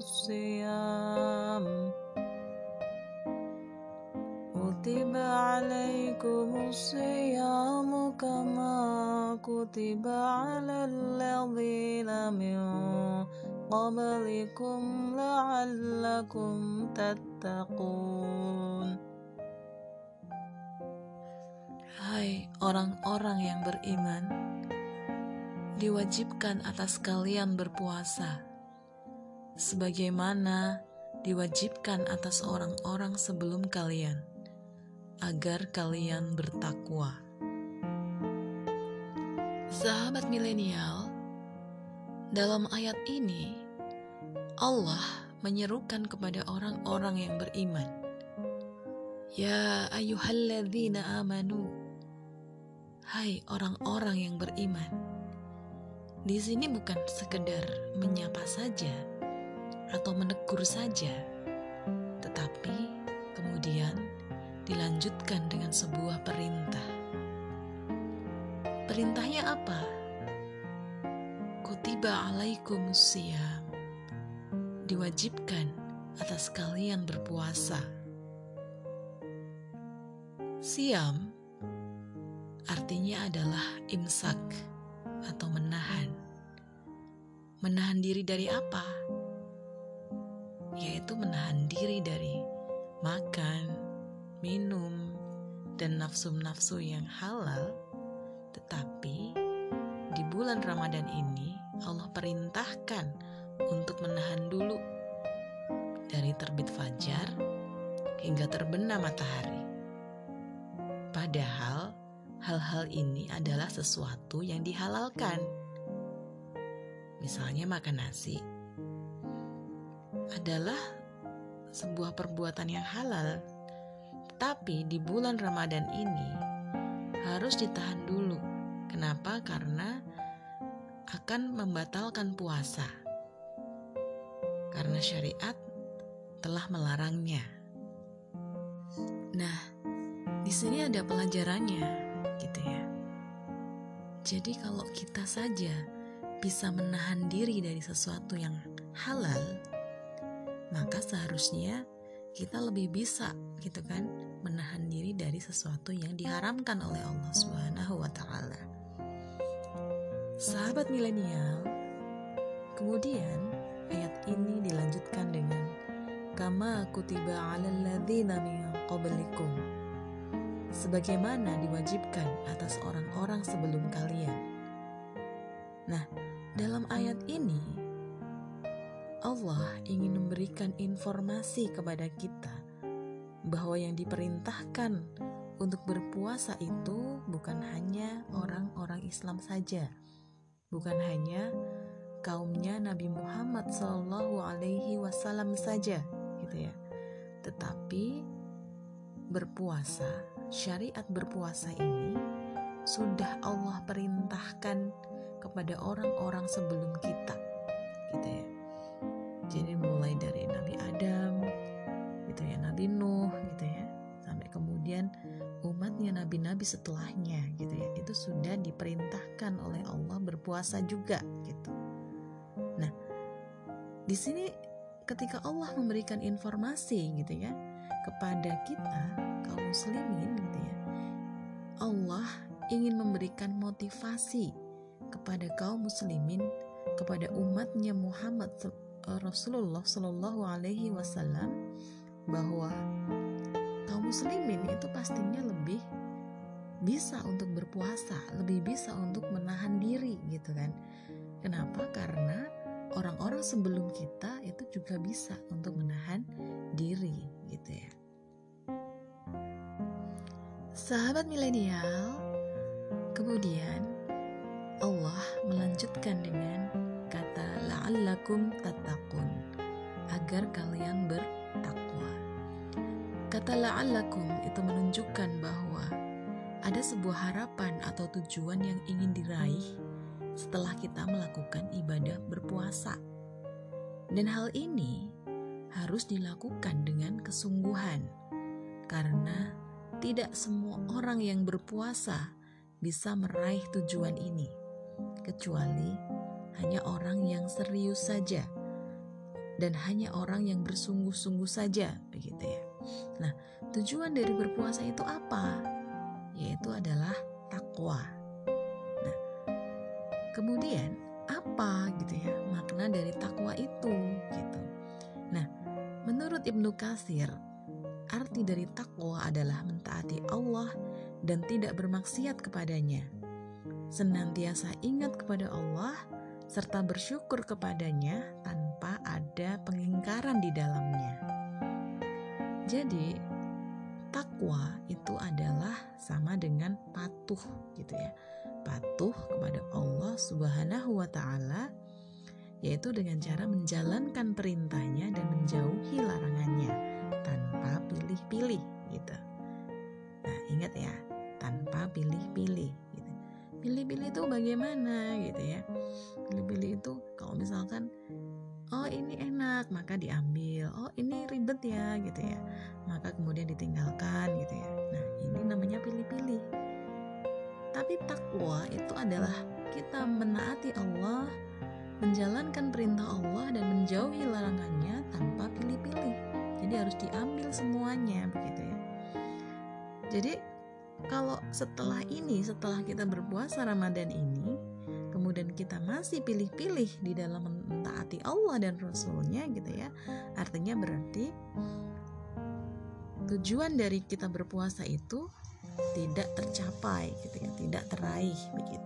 الصيام كتب عليكم الصيام كما كتب على الذين من قبلكم لعلكم تتقون Hai orang-orang yang beriman, diwajibkan atas kalian berpuasa, sebagaimana diwajibkan atas orang-orang sebelum kalian, agar kalian bertakwa. Sahabat milenial, dalam ayat ini Allah menyerukan kepada orang-orang yang beriman. Ya ayyuhalladzina amanu. Hai orang-orang yang beriman. Di sini bukan sekedar menyapa saja atau menegur saja, tetapi kemudian dilanjutkan dengan sebuah perintah. Perintahnya apa? Kutiba alaikumusiyam. Diwajibkan atas kalian berpuasa. Siam artinya adalah imsak atau menahan. Menahan diri dari apa? Yaitu menahan diri dari makan, minum, dan nafsu-nafsu yang halal. Tetapi di bulan Ramadan ini Allah perintahkan untuk menahan dulu dari terbit fajar hingga terbenam matahari. Padahal hal-hal ini adalah sesuatu yang dihalalkan. Misalnya makan nasi adalah sebuah perbuatan yang halal. Tapi di bulan Ramadan ini harus ditahan dulu. Kenapa? Karena akan membatalkan puasa. Karena syariat telah melarangnya. Nah, di sini ada pelajarannya, gitu ya. Jadi kalau kita saja bisa menahan diri dari sesuatu yang halal, maka seharusnya kita lebih bisa gitu kan menahan diri dari sesuatu yang diharamkan oleh Allah Subhanahu wa taala. Sahabat milenial, kemudian ayat ini dilanjutkan dengan kama kutiba 'alal ladzina min qablikum sebagaimana diwajibkan atas orang-orang sebelum kalian. Nah, dalam ayat ini Allah ingin memberikan informasi kepada kita bahwa yang diperintahkan untuk berpuasa itu bukan hanya orang-orang Islam saja, bukan hanya kaumnya Nabi Muhammad Shallallahu Alaihi Wasallam saja, gitu ya. Tetapi berpuasa, syariat berpuasa ini sudah Allah perintahkan kepada orang-orang sebelum kita, setelahnya, gitu ya, itu sudah diperintahkan oleh Allah berpuasa juga, gitu. Nah, di sini ketika Allah memberikan informasi, gitu ya, kepada kita kaum muslimin, gitu ya, Allah ingin memberikan motivasi kepada kaum muslimin, kepada umatnya Muhammad Rasulullah Shallallahu Alaihi Wasallam bahwa kaum muslimin itu pastinya lebih bisa untuk berpuasa, lebih bisa untuk menahan diri gitu kan. Kenapa? Karena orang-orang sebelum kita itu juga bisa untuk menahan diri gitu ya. Sahabat milenial, kemudian Allah melanjutkan dengan kata la'allakum tattaqun agar kalian bertakwa. Kata la'allakum itu menunjukkan bahwa ada sebuah harapan atau tujuan yang ingin diraih setelah kita melakukan ibadah berpuasa. Dan hal ini harus dilakukan dengan kesungguhan karena tidak semua orang yang berpuasa bisa meraih tujuan ini kecuali hanya orang yang serius saja, dan hanya orang yang bersungguh-sungguh saja begitu ya. Nah, tujuan dari berpuasa itu apa? Yaitu adalah takwa. Nah, kemudian apa gitu ya makna dari takwa itu gitu. Nah, menurut Ibnu Kasir, arti dari takwa adalah mentaati Allah dan tidak bermaksiat kepadanya. Senantiasa ingat kepada Allah serta bersyukur kepadanya tanpa ada pengingkaran di dalamnya. Jadi, takwa itu adalah sama dengan patuh gitu ya. Patuh kepada Allah Subhanahu wa taala yaitu dengan cara menjalankan perintahnya dan menjauhi larangannya tanpa pilih-pilih gitu. Nah, ingat ya, tanpa pilih-pilih gitu. Pilih-pilih itu bagaimana gitu ya pilih-pilih itu kalau misalkan oh ini enak maka diambil. Oh ini ribet ya gitu ya. Maka kemudian ditinggalkan gitu ya. Nah ini namanya pilih-pilih. Tapi takwa itu adalah kita menaati Allah menjalankan perintah Allah dan menjauhi larangannya tanpa pilih-pilih. Jadi harus diambil semuanya begitu ya. Jadi kalau setelah ini setelah kita berpuasa Ramadan ini kemudian kita masih pilih-pilih di dalam mentaati Allah dan Rasulnya gitu ya. Artinya berarti tujuan dari kita berpuasa itu tidak tercapai gitu ya tidak teraih begitu